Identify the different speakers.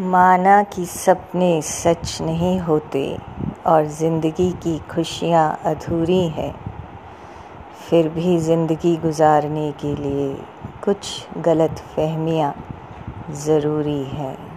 Speaker 1: माना कि सपने सच नहीं होते और ज़िंदगी की खुशियाँ अधूरी हैं। फिर भी ज़िंदगी गुजारने के लिए कुछ गलत फहमियाँ ज़रूरी हैं।